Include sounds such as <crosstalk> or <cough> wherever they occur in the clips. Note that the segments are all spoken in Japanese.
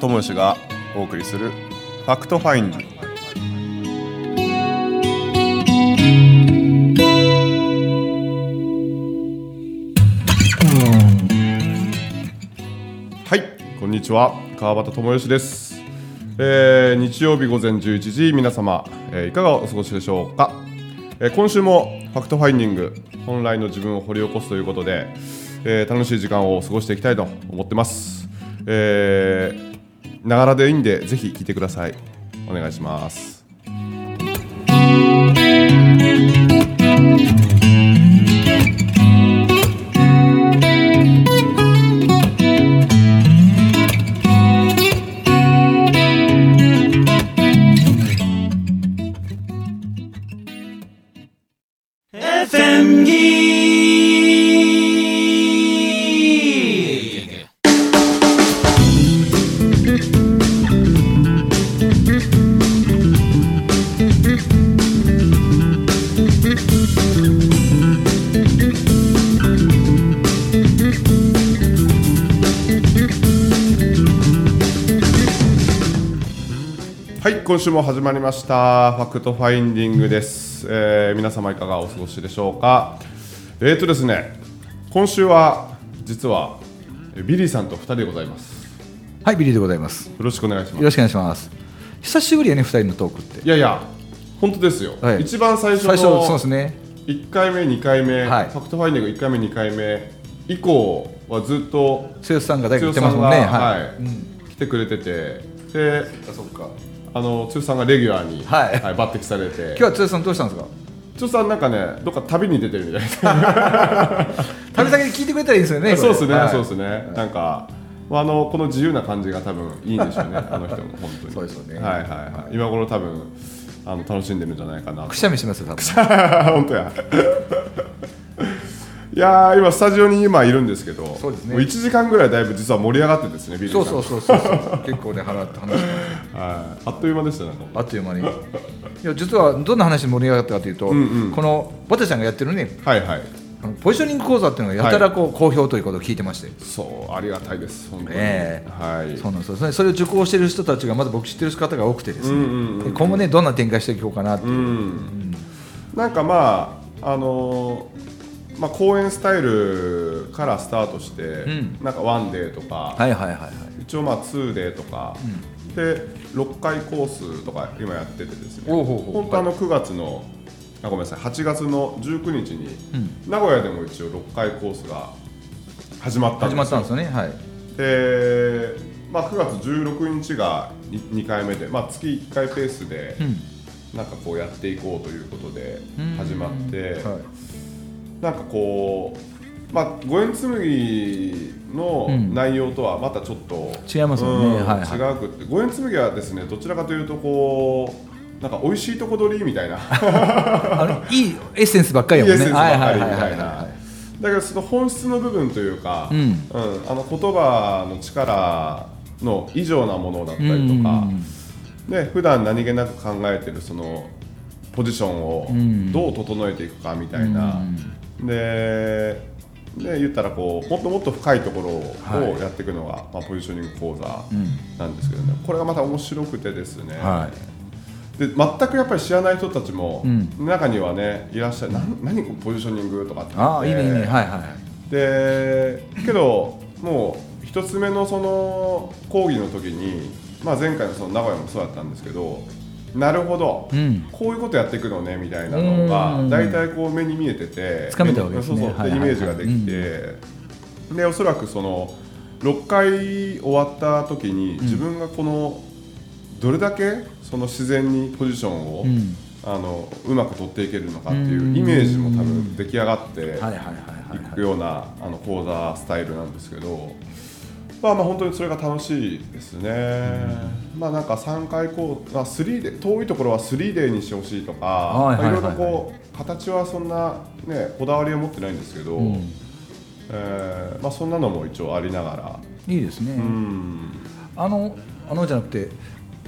智義がお送りするファクトファインディはいこんにちは。川端知義です、えー日曜日午前11時皆様、えーいかがお過ごしでしょうか、えー今週もファクトファインディング本来の自分を掘り起こすということで、えー楽しい時間を過ごしていきたいと思ってます。えーながらでいいんでぜひ聞いてください。お願いします。週も始まりましたファクトファインディングです、えー皆様いかがお過ごしでしょうかえーとですね今週は実はえービリーさんと2人でございますはい、ビリーでございます。よよろしくお願いしますろしくお願いします。久しぶりやね、二人のトークって。いやいや本当ですよ、はい一番最初最初、そうのですね。1回目2回目、はいファクトファインディング1回目2回目以降はずっと剛さんが大剛学行ってますもんね。はいはい。うん来てくれててであ、そっか。あの剛さんがレギュラーに、はい抜擢されて今日は剛さんどうしたんですか？剛さんなんかねどっか旅に出てるみたいな <laughs> 旅先で聞いてくれたらいいですよね。<laughs> そうですね、はいそうですね、なんか、まああのこの自由な感じが多分いいんでしょうね、<laughs> あの人も本当に。そうですよねはいはいはい、今頃多分あの楽しんでるんじゃないかなとく。しゃみしてますよ、多分。本当や。いやー今スタジオに今いるんですけど、そうですねもう1時間ぐらいだいぶ実は盛り上がってですね、ビリそうそうそうそう。結構ね、払って話してはい、あっという間でしたなんか。あっという間に。いや、実はどんな話で盛り上がったかというと、んうんこのボタちゃんがやってるね。はいはい、ポジショニング講座っていうのがやたらこう好評ということを聞いてまして。そうありがたいです本当に。ええはい。そうなんですよそれを受講している人たちがまだ僕知ってる方が多くてですね、うんうん今後ねどんな展開していこうかなっていう、うんなんかまああのーまあ講演スタイルからスタートして、ん。なんかワンデーとか、はいはいはいはい。一応まあツーデーとか、で6回コースとか今やっててですね。本当あの9月のあごめんなさい8月の19日に、名古屋でも一応6回コースが始まったんですよ。ね。はい。で、まあ、9月16日が 2, 回目で、まあ、月1回ペースで、なんかこうやっていこうということで始まって、はいなんかこう、まあ、五円紬のうん。内容とはまたちょっと、違いますよね。うんはいはい。違くって五円紬はですねどちらかというとこうなんか美味しいとこ取りみたいな。あのいいエッセンスばっかりやもんね。いいエッセンスばっかりみはいたいなだけどその本質の部分というか、うん。うんあの言葉の力の以上なものだったりとか、ね普段何気なく考えてるそのポジションをんどう整えていくかみたいな、でで言ったらこうもっともっと深いところはい。をやっていくのが、まあ、ポジショニング講座なんですけどね、これがまた面白くてですね、はい。で全くやっぱり知らない人たちも、うん。中にはねいらっしゃる、何このポジショニングとかって。あいいねいいねはいはい。でけどもう一つ目のその講義の時に、まあ、前回のその名古屋もそうだったんですけどなるほど、うん。こういうことやっていくのねみたいなのがうん。大体こう目に見えててつね。そうそうはいはいはい。でイメージができて、でおそらくその6回終わった時に自分がこのどれだけその自然にポジションを、うん。あのうまく取っていけるのかっていうイメージも多分出来上がって、いくようなあの講座スタイルなんですけど、まあ、まあ本当にそれが楽しいですね、まあなんか3回こう、まあ、3で遠いところは3デーにしてほしいとか、はいはいはいはい。まあいろいろこう形はそんな、ね、こだわりは持ってないんですけど、ん。えーまあ、そんなのも一応ありながら、いいですね、うん、あのあのじゃなくて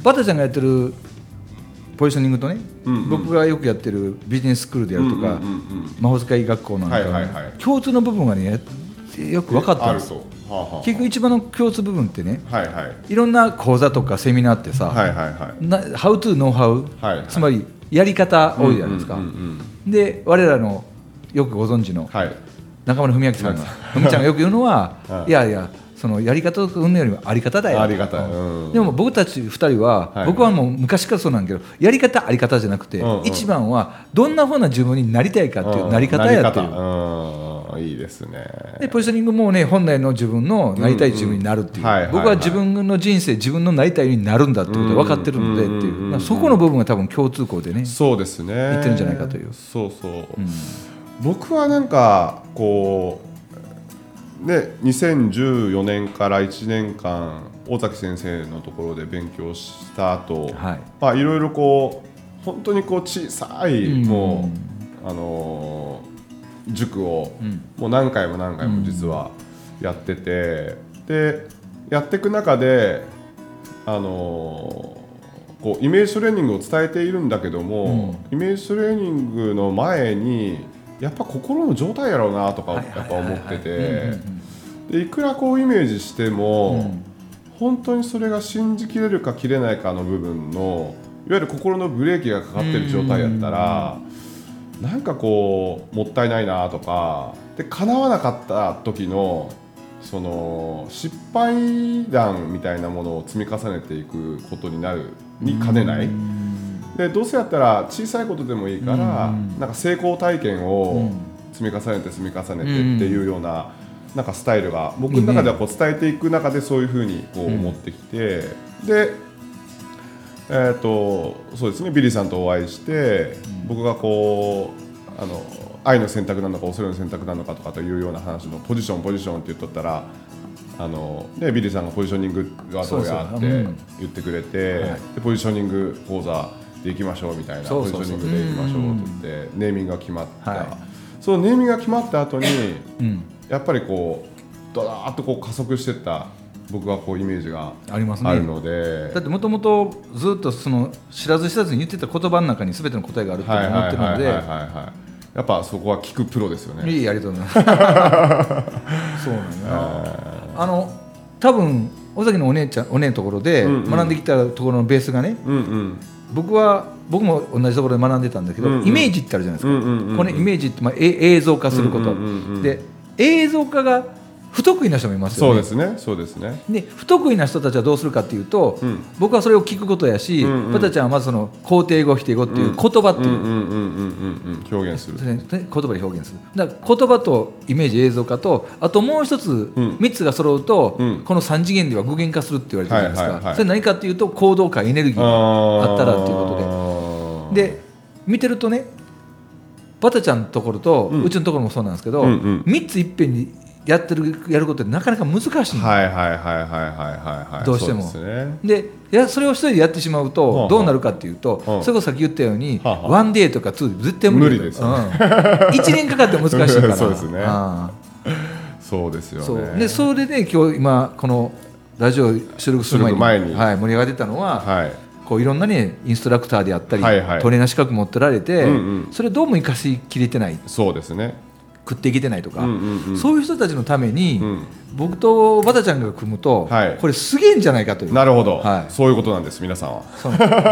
バタちゃんがやってるポジショニングとね、うんうん。僕がよくやってるビジネススクールでやるとか、うんうんうんうん。魔法使い学校なんか、はいはいはい。共通の部分がねよく分かったんです結局一番の共通部分ってねはいはい。いろんな講座とかセミナーってさ、はいはいはい。な How to know how、はいはい。つまりやり方多いじゃないですか、うんうんうんで我らのよくご存知のはい。中村文明さんが文ちゃんがよく言うのは、<laughs> はい。い、やいやそのやり方とかうよりもあり方だよ。あり方うん。でも僕たち2人は、はい。僕はもう昔からそうなんだけどやり方あり方じゃなくて、うんうん。一番はどんなふうな自分になりたいかっていうなり方やってる、なり方。うんいいですね。でポジショニングもね本来の自分のなりたい自分になるっていう、うんうん僕は自分の人生自分のなりたいようになるんだってことで分かってるのでってうんうんうんうんいうまあそこの部分が多分共通項でねそうですね言ってるんじゃないかというそうそう、うん僕はなんかこうね2014年から1年間尾崎先生のところで勉強した後、はいまあいろいろこう本当にこう小さい、うんもうあのー塾をうん。もう何回も何回も実はやってて、でやっていく中であのーこうイメージトレーニングを伝えているんだけども、イメージトレーニングの前にやっぱ心の状態やろうなとかやっぱ思っててでいくらこうイメージしても、本当にそれが信じきれるか切れないかの部分のいわゆる心のブレーキがかかってる状態やったら、なんかこうもったいないなとかで叶わなかった時のその失敗談みたいなものを積み重ねていくことになるに兼ねない。でどうせやったら小さいことでもいいから、うん。なんか成功体験を積み重ねて積み重ねてっていうような,、なんかスタイルが僕の中ではこう伝えていく中でそういうふうにこううん。持ってきて、で、えー、とそうですねビリーさんとお会いして、僕がこうあの愛の選択なのか恐れの選択なのかとかというような話のポジションポジションって言っとったらあの、ね、ビリーさんがポジショニングがどうやって言ってくれて、はい。でポジショニング講座でいきましょうみたいなポジショニングでいきましょうって言ってネーミングが決まった、はい。そのネーミングが決まった後にうん。やっぱりこうドラーッとこう加速していった僕はこうイメージがありまするのでだってもともとずっとその知らず知らずに言ってた言葉の中に全ての答えがあるって思ってるのでやっぱそこは聞くプロですよね。いいありがとうございますそうなんだあの多分尾崎のお姉ちゃんお姉のところで学んできたところのベースがね、うんうん僕は僕も同じところで学んでたんだけど、うんうんイメージってあるじゃないですか、うんうんうんうんこのイメージって、まあ、え映像化すること、うんうんうんうんで映像化が不得意な人もいますよね。そうですね。そうですね。で不得意な人たちはどうするかっていうと、うん。僕はそれを聞くことやし、うんうん。パタちゃんはまずその肯定語否定語っていう言葉っていう、表現する。ね。言葉で表現する。だから言葉とイメージ映像化とあともう一つ、ん。3つが揃うと、うん。この3次元では具現化するって言われてるじゃないですか、はいはいはいそれ何かっていうと行動かエネルギーがあったらっていうことで。でで見てるとねバタちゃんのところと、ううんちのところもそうなんですけど、うんうん。3ついっぺんにやってるやることってなかなか難しいはいはいはいはいはいはいはい。どうしても。ですね。でいやそれを一人でやってしまうはあとはあどうなるかっていうと、はあそれこそさっき言ったように、はあはあ。ワンデーとかツーデーで絶対無理。無理ですようん、1年かかっても難しいから。そうですね。あそうですよね。でそれで今日今このラジオ収録する前にはい、盛り上がってたのは、はい。こういろんなねインストラクターであったり、はいはい。トレーナー資格持ってられて、うんうん。それどうも生かしきれてない。そうですね。食っていけてないとか、うんうんうん。そういう人たちのために、うん。僕とバタちゃんが組むと、はい。これすげえんじゃないかという。なるほど、はい。そういうことなんです皆さんは。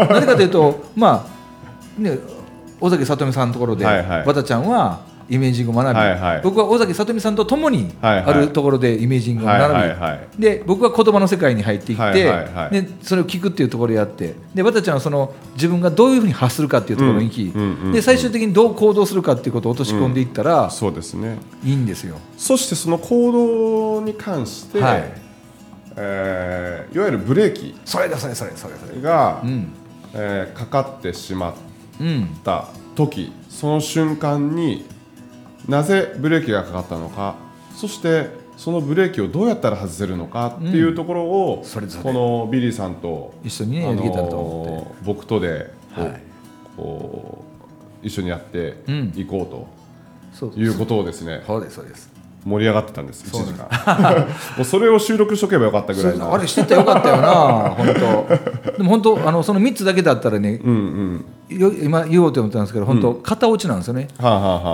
なぜかというと、まあね、尾崎さとみさんのところで、はいはい。バタちゃんはイメージングを学び、はいはい。僕は尾崎さとみさんと共にあるところでイメージングを学び、はいはいはい。で僕は言葉の世界に入っていって、はいはいはい。でそれを聞くっていうところをやってでバタちゃんはその自分がどういうふうに発するかっていうところに行き、うんうんうんうん。で最終的にどう行動するかっていうことを落とし込んでいったら、そうですね。いいんですよ。そしてその行動に関して、はい。えーいわゆるブレーキそれだそれそれそれそれ。が、うん。えーかかってしまっうん。た時その瞬間になぜブレーキがかかったのかそしてそのブレーキをどうやったら外せるのかっていうところを、それぞれ。このビリーさんと、一緒にねやっていけたらと思って。ー僕とでこう、はい。こう一緒にやってうん。いこうとそういうことをですね、そうですそうです。盛り上がってたんです1そう時間。<laughs> もうそれを収録しとけばよかったぐらいの。あれしてたらよかったよな本当。でも本当あのその3つだけだったらねうんうん。よ今言おうと思ったんですけど本当、型落ちなんですよね。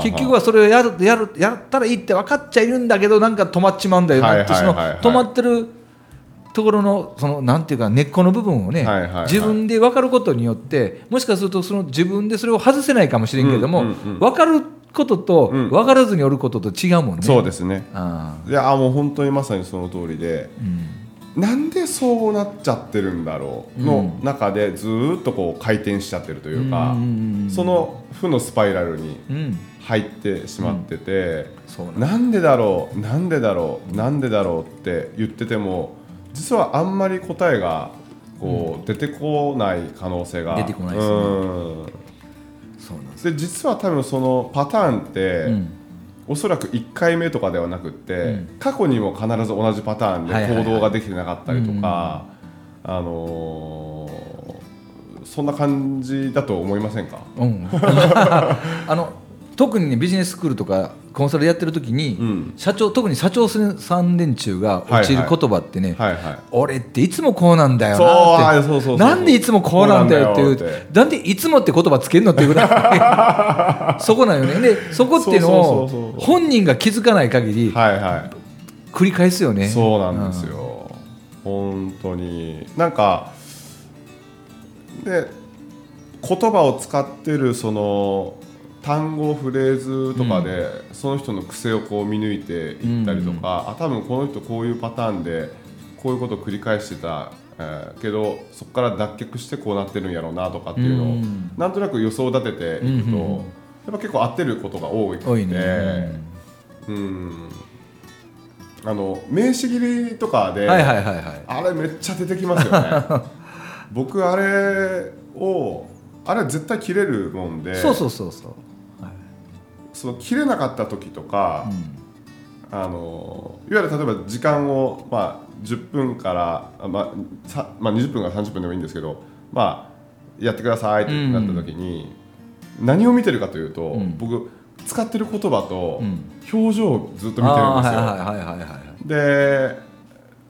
結局はそれをやるやるやったらいいって分かっちゃいるんだけどなんか止まっちまうんだよな。って、その止まってるところのそのなんていうか根っこの部分をね、自分で分かることによってもしかするとその自分でそれを外せないかもしれんけども、分かることとうん。分からずにおることと違うもんね。そうですね。あいやもう本当にまさにその通りで。ーうんなんでそうなっちゃってるんだろうの中でずーっとこう回転しちゃってるというか、うんその負のスパイラルにうん。入ってしまってて、そうなんでだろうなんでだろうなんでだろうって言ってても実はあんまり答えがこう出てこない可能性が。出てこないですね。で実は多分そのパターンって、うんおそらく1回目とかではなくって、うん。過去にも必ず同じパターンで行動ができてなかったりとか、あのーそんな感じだと思いませんか？うん、<laughs> あの特にねビジネススクールとかコンサルやってる時に、うん。社長特に社長さん連中が陥る言葉ってね、はいはい俺っていつもこうなんだよなって。なんでいつもこうなんだよっていうなんでいつもって言葉つけるのっていうぐらい。<laughs> そこなんよね。でそこっていうのを本人が気づかない限りはいはい。繰り返すよね。そうなんですよ、本当に。なんかで言葉を使ってるその単語フレーズとかで、その人の癖をこう見抜いていったりとか、あ多分この人こういうパターンでこういうことを繰り返してた、えーけどそこから脱却してこうなってるんやろうなとかっていうのを、うん。なんとなく予想を立てていくと、やっぱ結構合ってることが多い多いね、うん。あの名刺切りとかで、あれめっちゃ出てきますよね。<laughs> 僕あれをあれ絶対切れるもんでそうそうそうそう、はいその切れなかった時とか、うんあのいわゆる例えば時間を、まあ、10分から、あまあさまあ、20分から30分でもいいんですけど、まあ、やってくださいってなった時に、何を見てるかというと、うん。僕使ってる言葉とうん。表情をずっと見てるんですよ。で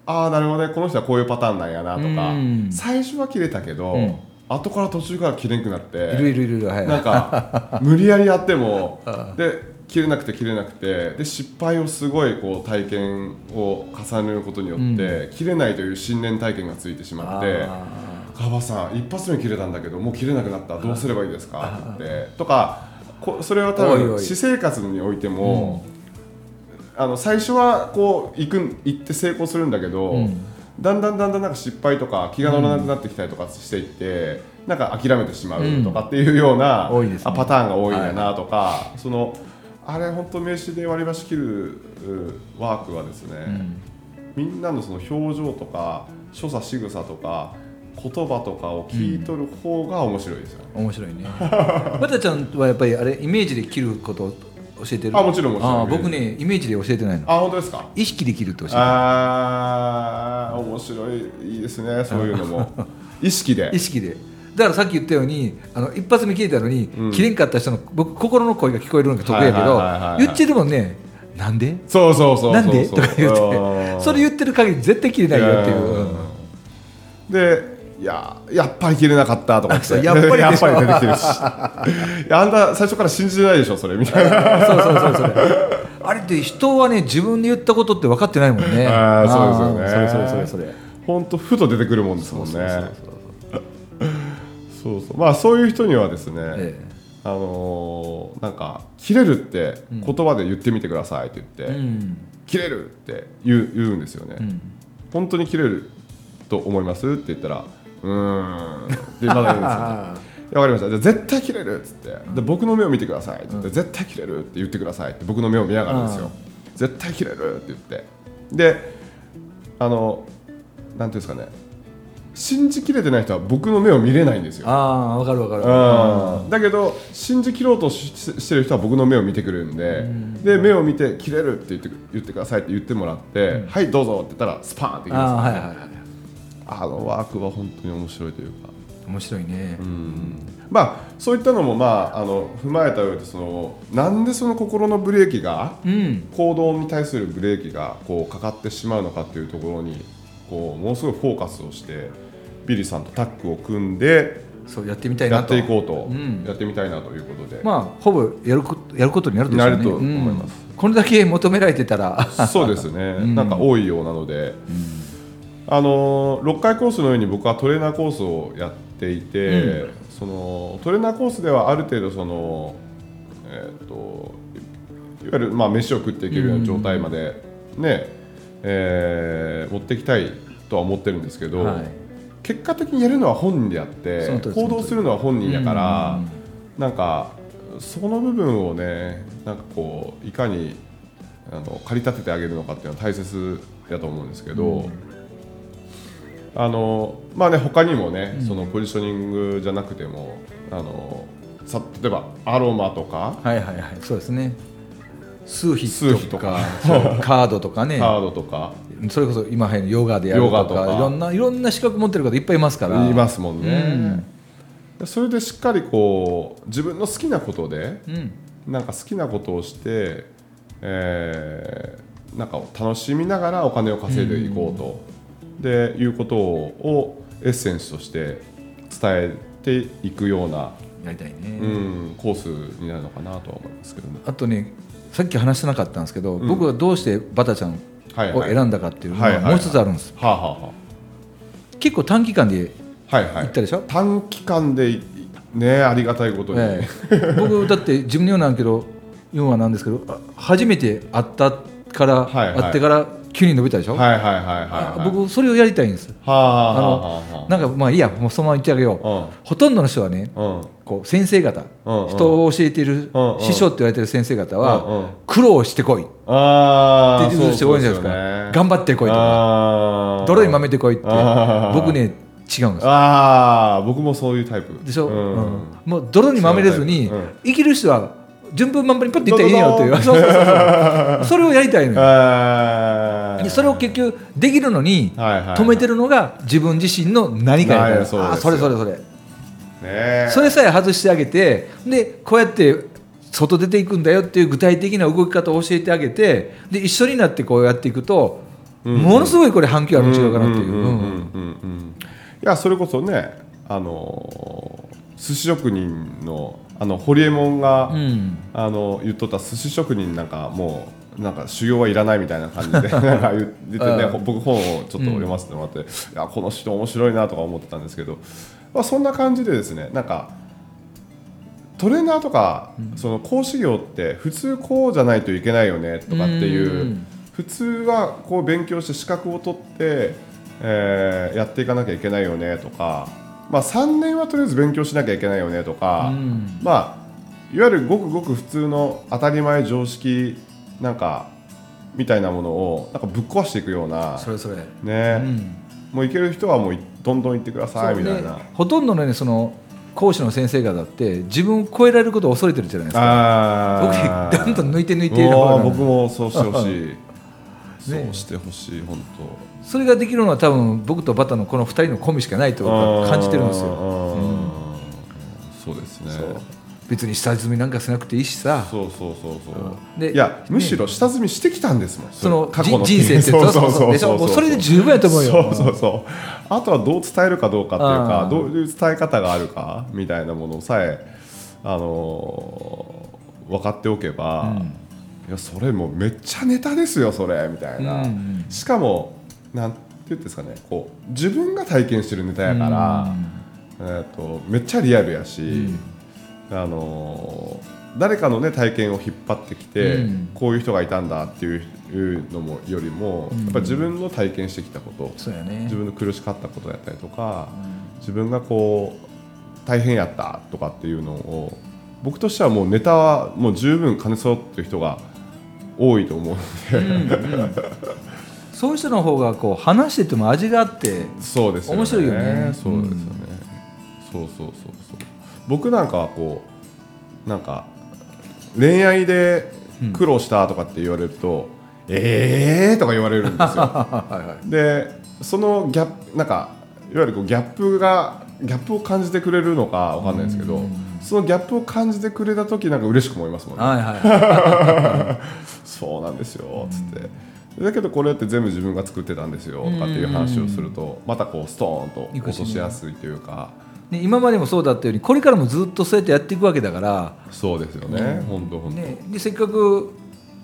ああなるほどね。この人はこういうパターンなんやなとか、うん。最初は切れたけど、うん後から途中から切れんくなっているいるいるいるはい。なんか無理やりやっても <laughs> で切れなくて切れなくてで失敗をすごいこう体験を重ねることによって、切れないという信念体験がついてしまってあ「川場さん一発目切れたんだけどもう切れなくなったどうすればいいですか?」ってとかこそれは多分私生活においても、あの最初はこう行く行って成功するんだけど、うんだんだんだんだんなんか失敗とか気が乗らなくなってきたりとかしていって、なんか諦めてしまうとかっていうような、多いですね。あパターンが多いんだなとか、そのあれ本当名刺で割り箸切るうワークはですね、みんなのその表情とか所作仕草とか言葉とかを聞いとる方が面白いですよね。面白いね。<laughs> バタちゃんはやっぱりあれイメージで切ることを教えてる？あもちろんもちろん。あー僕ねイメージで教えてないの。あ本当ですか？意識で切るって教えて。るあー面白い。いいですねそういうのも。<laughs> 意識で。意識で。だからさっき言ったようにあの一発目切れたのに、うん。切れんかった人の僕心の声が聞こえるのが得意やけど、言ってるもんねなんで？そうそうそうなんで？とか言って。うん。それ言ってる限り絶対切れないよっていう、うん。でいややっぱり切れなかったとか言って。やっぱりやっぱり出てきてるし。いやあんた最初から信じてないでしょそれみたいな。そうそうそうそれあれって人はね自分で言ったことって分かってないもんね。あーそうですよね。それそれそれそれ。本当ふと出てくるもんですもんね。そうそう。そうそうまあそういう人にはですね、えあのーなんか切れるって言葉で言ってみてくださいって言って、えうん。切れるって言う言うんですよね、うん。本当に切れると思います？って言ったらうーん。ってまだ言うんですよ。あ <laughs> わかりました。じゃあ絶対切れるっつって、で僕の目を見てください。って言って、絶対切れるって言ってください。って僕の目を見やがるんですよ、絶対切れるって言って。であのなんていうんですかね。信じきれてない人は僕の目を見れないんですよ。あー分かる分かる。うん。だけど信じきろうとししてる人は僕の目を見てくれるんで、で目を見て切れるって言って言ってくださいって言ってもらって、はいどうぞって言ったらスパーンっていきます。はいはいはいあのワークは本当に面白いというか。面白いね、まあそういったのもまああの踏まえた上でそのなんでその心のブレーキがうん。行動に対するブレーキがこうかかってしまうのかっていうところにこうものすごいフォーカスをしてビリーさんとタッグを組んでそうやってみたいなと。やっていこうと、うん。やってみたいなということで、まあほぼやることやることになるでしょうね。なると思います。うん。これだけ求められてたら。そうですね、ん。なんか多いようなので、あの6回コースのように僕はトレーナーコースをやっていて、そのトレーナーコースではある程度その、えー、といわゆるまあ飯を食っていけるような状態までね、えー持っていきたいとは思ってるんですけど、はい。結果的にやるのは本人であって行動するのは本人やから、うんなんかその部分をねなんかこういかにあの駆り立ててあげるのかっていうのは大切だと思うんですけど、あのまあね他にもね、そのポジショニングじゃなくてもあのさ例えばアロマとかはいはいはいそうですね。数秘ととか。カードとかね。<laughs> カードとか。それこそ今流行るヨガでやるとかとか。いろんないろんな資格持ってる方いっぱいいますから。言いますもんね、うん。それでしっかりこう自分の好きなことでうん。なんか好きなことをして、えーなんか楽しみながらお金を稼いでいこうと、でいうことをエッセンスとして伝えていくような、やりたいね、うん、コースになるのかなとは思いますけどね。あとねさっき話してなかったんですけど、僕はどうしてバタちゃんをはいはい。選んだかっていうのはもう一つあるんです、はあ、は結構短期間で行ったでしょ、短期間でねありがたいことに、ええ。僕だって自分で言うなんけど言うのはなんですけどあ初めて会ったから、はいはい。会ってから急に伸びたでしょ、はいはいはいはい僕それをやりたいんです。はあはああのなんかまあいいやもうそのまま言ってあげよう、うん。ほとんどの人はねうん。こう先生方、うんうん。人を教えている、うんうん。師匠って言われてる先生方は、うんうん。苦労してこい。って言ってる人多いじゃないですか。頑張ってこいとか。か泥にまめてこいって。僕ね違うんですああ僕もそういうタイプ。でしょ、うん。うん。もう泥にまめれずに、うん。生きる人は順風満帆にパッていったらいいよという。そうそうそうそう。それをやりたいのよ。<laughs> それを結局できるのに止めてるのが自分自身の何かやから。はいそそれそれそれ。ねえ。それさえ外してあげてでこうやって外出ていくんだよっていう具体的な動き方を教えてあげてで一緒になってこうやっていくと、ものすごいこれ反響あるん違うかなっていう。うんうんうんうんうん。いやそれこそねあのー寿司職人のあのホリエモンが、うん。あの言っとった寿司職人なんかもうなんか修行はいらないみたいな感じで <laughs> なんか言ってねうん。僕本をちょっと読ませてもらって、いやこの人面白いなとか思ってたんですけど、まあ、そんな感じでですねなんかトレーナーとか、その講師業って普通こうじゃないといけないよねとかっていう、うん。普通はこう勉強して資格を取って、えーやっていかなきゃいけないよねとか、まあ、3年はとりあえず勉強しなきゃいけないよねとか、うん。まあ、いわゆるごくごく普通の当たり前常識なんかみたいなものをなんかぶっ壊していくような、それそれ、ね。うん。もういける人はもういどんどん行ってくださいみたいな。ねほとんどのねその講師の先生方って自分を超えられることを恐れてるじゃないですか。僕どんどん抜いて抜いている僕もそうしてほし。い、ねそうしてほしい本それができるのは多分僕とバタのこの2人のコンビしかないと感じてるんですよ、うん。そうですね。そう。別に下積みなんかしなくていいしさ。そうそうそうそう、うん。でいやむしろ下積みしてきたんですもん。その過去のじ人生ってそうそうそうでしょもうそれで十分やと思うよ。そうそうそう。あとはどう伝えるかどうかっていうかどういう伝え方があるかみたいなものさえあのー分かっておけば、いやそれもうめっちゃネタですよそれみたいな、うんうん。しかもなんて言うんですかねこう自分が体験してるネタやから、えー、とめっちゃリアルやし、あのー誰かの、ね、体験を引っ張ってきて、うん。こういう人がいたんだっていうのもよりも、うん。やっぱり自分の体験してきたことね。自分の苦しかったことやったりとか、自分がこう大変やったとかっていうのを僕としてはもうネタはもう十分兼ね揃ってる人が多いと思うので、そういう人の方がこう話してても味があってそうですよね。面白いよね。そうですよね、そうそうそうそう。僕なんかはこうなんか恋愛で苦労したとかって言われると、えーとか言われるんですよ。はいはい。でそのギャップなんかいわゆるこうギャップがギャップを感じてくれるのかわかんないですけど、そのギャップを感じてくれた時なんか嬉しく思いますもんね、はいは <laughs> そうなんですよつって、だけどこれって全部自分が作ってたんですよとかっていう話をするとまたこうストーンと落としやすいというか。ね、今までもそうだったようにこれからもずっとそうやってやっていくわけだから、そうですよね、本当本当、ね、でせっかく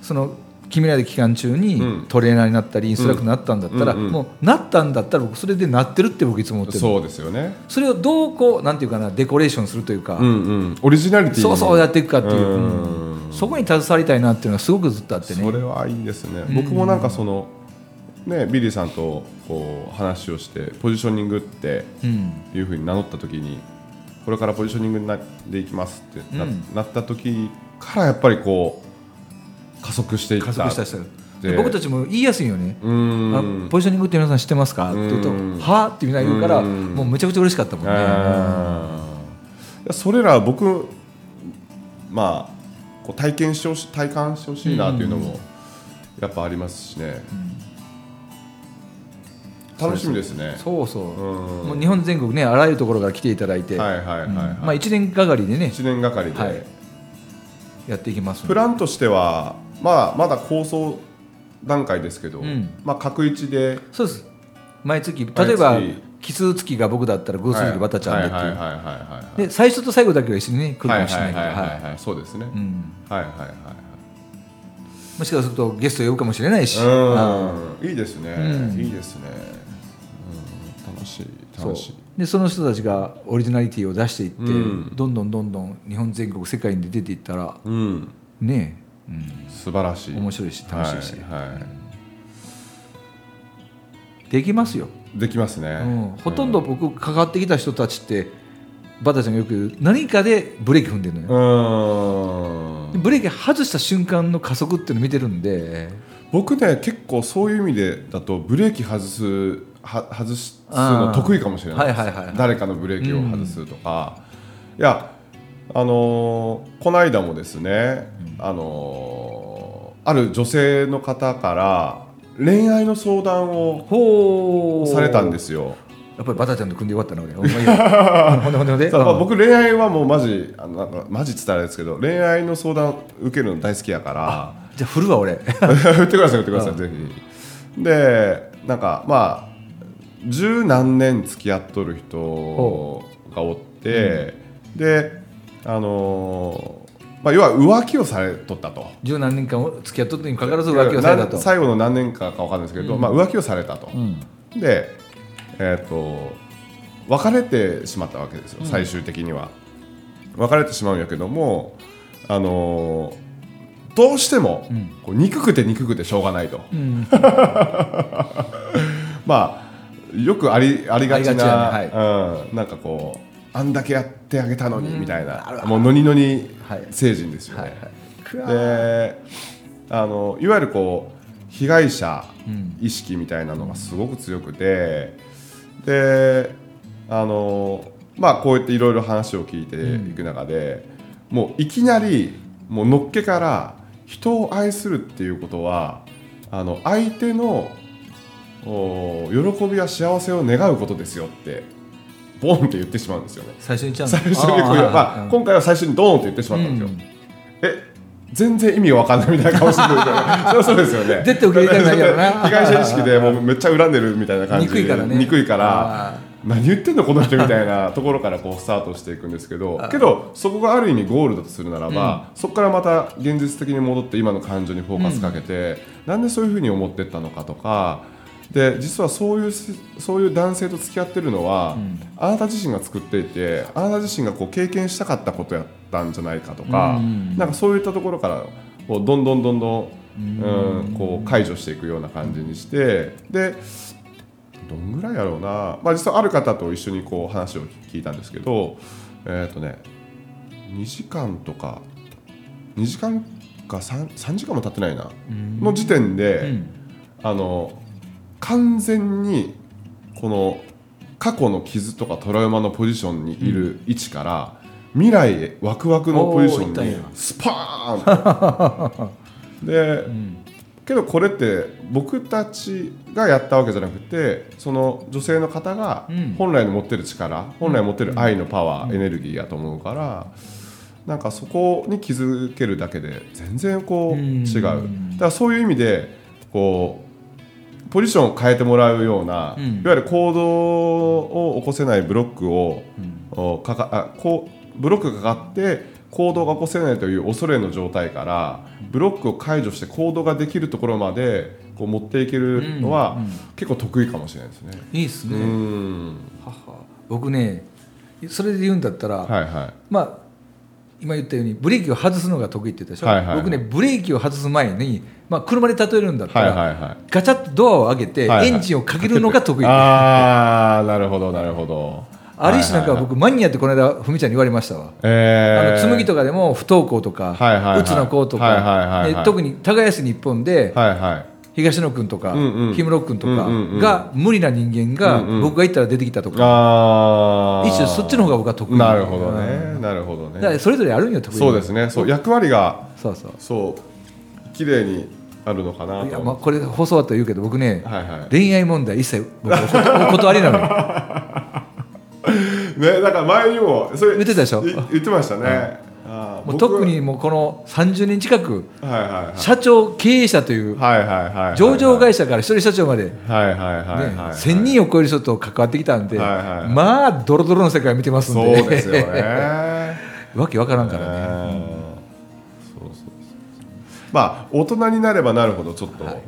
その君らで期間中にうん。トレーナーになったりインストラクターになったんだったら、もうなったんだったら僕それでなってるって僕いつも思ってるそうですよね。それをどうこうなんていうかなデコレーションするというか、うんうん。オリジナリティそうそうやっていくかっていう、うん。うんそこに携わりたいなっていうのがすごくずっとあってね。それはいいですね、うん。僕もなんかそのねビリーさんとこう話をしてポジショニングってうん。いうふうに名乗った時にこれからポジショニングになでいきますってな,、うん。なった時からやっぱりこう加速していった。加速した人でで僕たちも言いやすいよね、うーん。あポジショニングって皆さん知ってますか？って言うとうん「はあ?」ってみんな言うからうん。もうめちゃくちゃ嬉しかったもんね。あー。いやそれら僕まあこう体験してほし体感してほしいなっていうのもやっぱありますしね、楽しみですね。そうそう、うん。もう日本全国ねあらゆるところから来ていただいて、はいはいはいはい、うん。まあ、1年がかりでね、1年がかりで、はい、やっていきますプランとしては、まあ、まだ構想段階ですけど、うん。まあ、各一でそうです。毎月例えば奇数月が僕だったら偶数月バタちゃんでっていう。はい。はいはいはいはいで最初と最後だけは一緒にね来るかもしれないけどはいはいはいははいはい。そうですね、いうんはいはいはい。もしかするとゲスト呼ぶかもしれないし、いうん。いいですね、うん。いいですね、うん、楽しいそう楽しい。でその人たちがオリジナリティを出していって、うん。どんどんどんどん日本全国世界に出ていったらうん。ねえ、素晴らしい。うん、面白いし楽しいし、はいはい。できますよ、できますね、うん、ほとんど僕関わってきた人たちってバタちゃんがよく言う何かでブレーキ踏んでるのよ、うん。ブレーキ外した瞬間の加速っていうのを見てるんで。僕ね結構そういう意味でだとブレーキ外すは外すの得意かもしれない。ですはいはいはい。誰かのブレーキを外すとか、いやあのーこの間もですね、あのーある女性の方から恋愛の相談をほされたんですすよ。やっぱりバタちゃんと組んでよかったな俺 <laughs> 僕恋愛はもうマジあのなんかマジって言ったらあれですけど恋愛の相談受けるの大好きやから。じゃあ振るわ俺。<laughs> 言ってください言ってください、うん。ぜひ。でなんかまあ十何年付き合っとる人がおって、であのーまあ要は浮気をされとったと。十何年間付き合っとったにもかかわらず浮気をされたと。な最後の何年かか分かんないですけど、うん。まあ、浮気をされたと、うん。でえっ、と別れてしまったわけですよ、うん。最終的には。別れてしまうんやけどもあのーどうしても、うん。こう憎くて憎くてしょうがないと、うん。<laughs> まあよくありありがちなありがうん、なんかこうあんだけやってあげたのに、うん。みたいな。あるあるもうノニノニはい。成人ですよね、であのいわゆるこう被害者うん。意識みたいなのがすごく強くてであのまあこうやっていろいろ話を聞いていく中で、もういきなりもうのっけから人を愛するっていうことはあの相手のお喜びや幸せを願うことですよってボンって言ってしまうんですよね。最初にちゃんと最初にこうあー。まあ、うん今回は最初にドーンって言ってしまったんですよ。うん。え全然意味が分かんないみたいな顔してくるから <laughs> そりゃそうですよね。絶対受け入れたくないやろな。被害者意識でもうめっちゃ恨んでるみたいな感じ憎いからね。憎いからあ何言ってんのこの人みたいな <laughs> ところからこうスタートしていくんですけどあけどそこがある意味ゴールだとするならば、そこからまた現実的に戻って今の感情にフォーカスかけて、なんでそういうふうに思ってったのかとかで実はそういうそういう男性と付き合ってるのは、うん。あなた自身が作っていてあなた自身がこう経験したかったことやったんじゃないかとか、うん。なんかそういったところからこうどんどんどんどん、うん。うんこう解除していくような感じにしてでどんぐらいやろうな、まあ、実はある方と一緒にこう話を聞いたんですけどえっ、とね2時間とか2時間か 3, 3時間も経ってないなうん。の時点で、うん。あの完全にこの過去の傷とかトラウマのポジションにいる位置から、未来へワクワクのポジションにスパーンとでうん。けどこれって僕たちがやったわけじゃなくてその女性の方がうん。本来の持ってる力、本来持ってる愛のパワー、うんエネルギーやと思うからなんかそこに気づけるだけで全然こううん。違う、だからそういう意味でこうポジションを変えてもらうような、うん。いわゆる行動を起こせないブロックを、おかかあこうブロックがかかって行動が起こせないという恐れの状態からブロックを解除して行動ができるところまでこう持っていけるのは、うんうん。結構得意かもしれないですね。ういいっすね、ん。はは。僕ねそれで言うんだったら、はいはい。まあ今言ったようにブレーキを外すのが得意って言ったでしょ、はいはいはい。僕ねブレーキを外す前に、まあ、車で例えるんだったら、はいはいはい。ガチャッとドアを開けて、はいはい。エンジンをかけるのが得意ああなるほどなるほど。ある種なんか僕マニアってこの間ふみちゃんに言われましたわ、えー。あの紬とかでも不登校とか、はいはいはい。うつの子とか、はいはいはいはい。で特に耕す日本で、はいはい東野君とか、氷室君とかが無理な人間が僕が行ったら出てきたとか、一種そっちの方が僕は得意。なるほどね。なるほどね。それぞれあるんよ得意そうですね。そう。役割がそうそう。そう。綺麗にあるのかないとやまあこれ放送だと言うけど僕ね、恋愛問題一切僕お断りなのよ。<laughs> ねだから前にもそれ言ってたでしょ？い言ってましたね、もう僕特にもうこの30年近く社長経営者という上場会社から一人社長まで、ねはいはいはいはいはい。1000人を超える人と関わってきたんで、まあドロドロの世界見てますんで。そうですよね。<laughs> わけわからんからね、まあ大人になればなるほどちょっと、はい。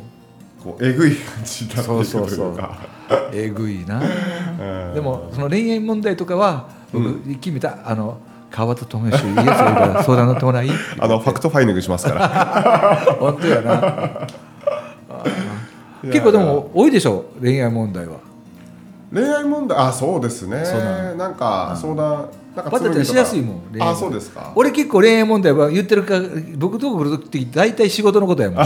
こうえぐい感じになっていくというか。そうそうそう。<laughs> えぐいな。うん。でもその恋愛問題とかは僕決めたあの川端智義いいやつがいるから相談乗ってもらいい <laughs> あのファクトファインディングしますから。<laughs> 本当やな。結構でも多いでしょ恋愛問題は。恋愛問題あそうですね。なんか相談なんかバタちゃんしやすいもん恋愛あそうですか。俺結構恋愛問題は言ってるか僕とこ来る時大体仕事のことやもん。<laughs>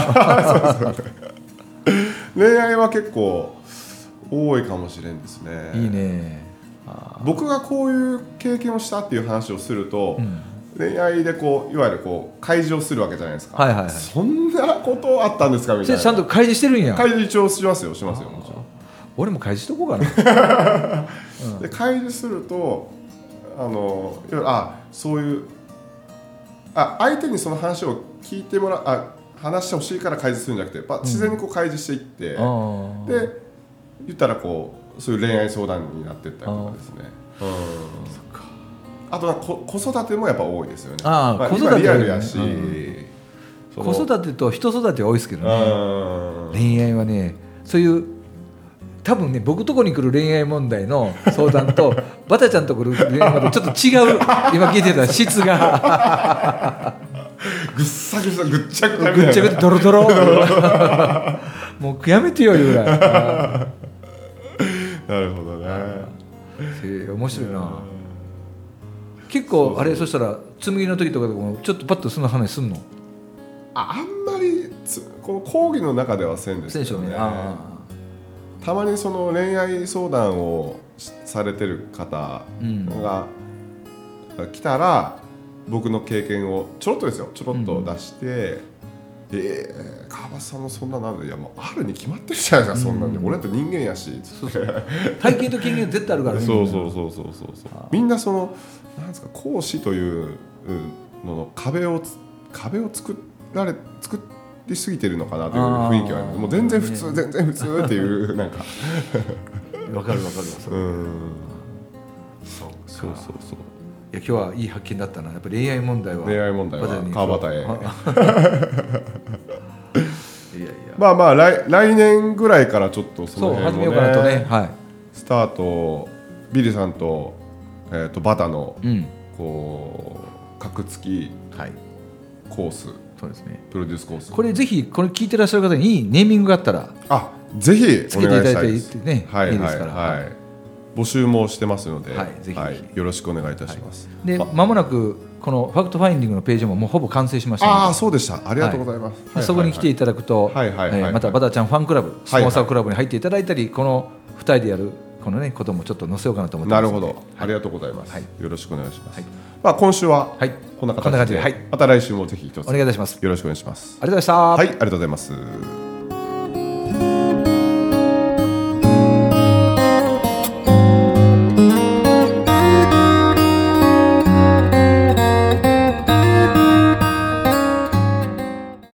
恋愛は結構多いかもしれんですね。いいね。あ僕がこういう経験をしたっていう話をすると、ーうん。恋愛でこういわゆるこう開示をするわけじゃないですか、はいはいはい。そんなことあったんですか？みそたいな。れちゃんと開示してるんや。開示一応しますよしますよもちろん。俺も開示しとこうかな。<laughs> で開示するとあのあそういうあ相手にその話を聞いてもらあ話してほしいから開示するんじゃなくてやっぱ自然にこう開示していって、あー。で言ったらこうそういう恋愛相談になっていったりとかですね。うんあとはこ子育てもやっぱ多いですよね。まあ、あー子育て。今リアルやし、子育てと人育ては多いですけどね。うん恋愛はねそういう多分ね僕とこに来る恋愛問題の相談と <laughs> バタちゃんとこ来る恋愛問題ちょっと違う。今聞いてた質が。ぐっさぐさぐっちゃぐちゃぐっちゃぐちゃドロドロ。もうやめてよいうぐらいあなるほどね。え面白いな。結構あれそしたら紬の時とかでもちょっとパッとその話すんの？ああんまりつこの講義の中ではせんですけどね。あたまにその恋愛相談をしされてる方うん。が、来たら僕の経験をちょろっとですよ。ちょろっと出して「えー、川端さんもそんななんでいやもうあるに決まってるじゃないですか、そん。なんでうん俺だって人間やし」つって体験と経験絶対あるからねそうそうそうそうそう。そうみんなそのなんですか講師というのの壁をつ壁を作られ作りすぎてるのかなという雰囲気はあります。もう全然普通、ね。全然普通っていう <laughs> なんか。わかるわかるわそれ。うん。そうそうそうそういや今日はいい発見だったな。やっぱ恋愛問題は恋愛問題は川端へ。あ <laughs> いやいや。まあまあ来来年ぐらいからちょっとそそうの辺も始めようかなとね。ねはスタートビリーさんと,、えー、とバタのいうん。こう格付きはい。コースそうですね。プロデュースコース。これぜひこれ聞いてらっしゃる方にいいネーミングがあったらあぜひつけていただいていってねはいはい。いいですから。はい募集もしてますので、はいぜひぜひよろしくお願いいたします。あでまもなくこのファクトファインディングのページももうほぼ完成しましたああそうでした。ありがとうございます。でそこに来ていただくと、はいはいはいえーまたバタちゃんファンクラブ、スはいポンサークラブに入っていただいたり、この2人でやるこのねこともちょっと載せようかなと思ってなるほど、ありがとうございます。はいよろしくお願いします。はいまあ今週ははいこんな形ではいまた来週もぜひ一つお願いいたします。よろしくお願いします。ありがとうございました。はい、ありがとうございます。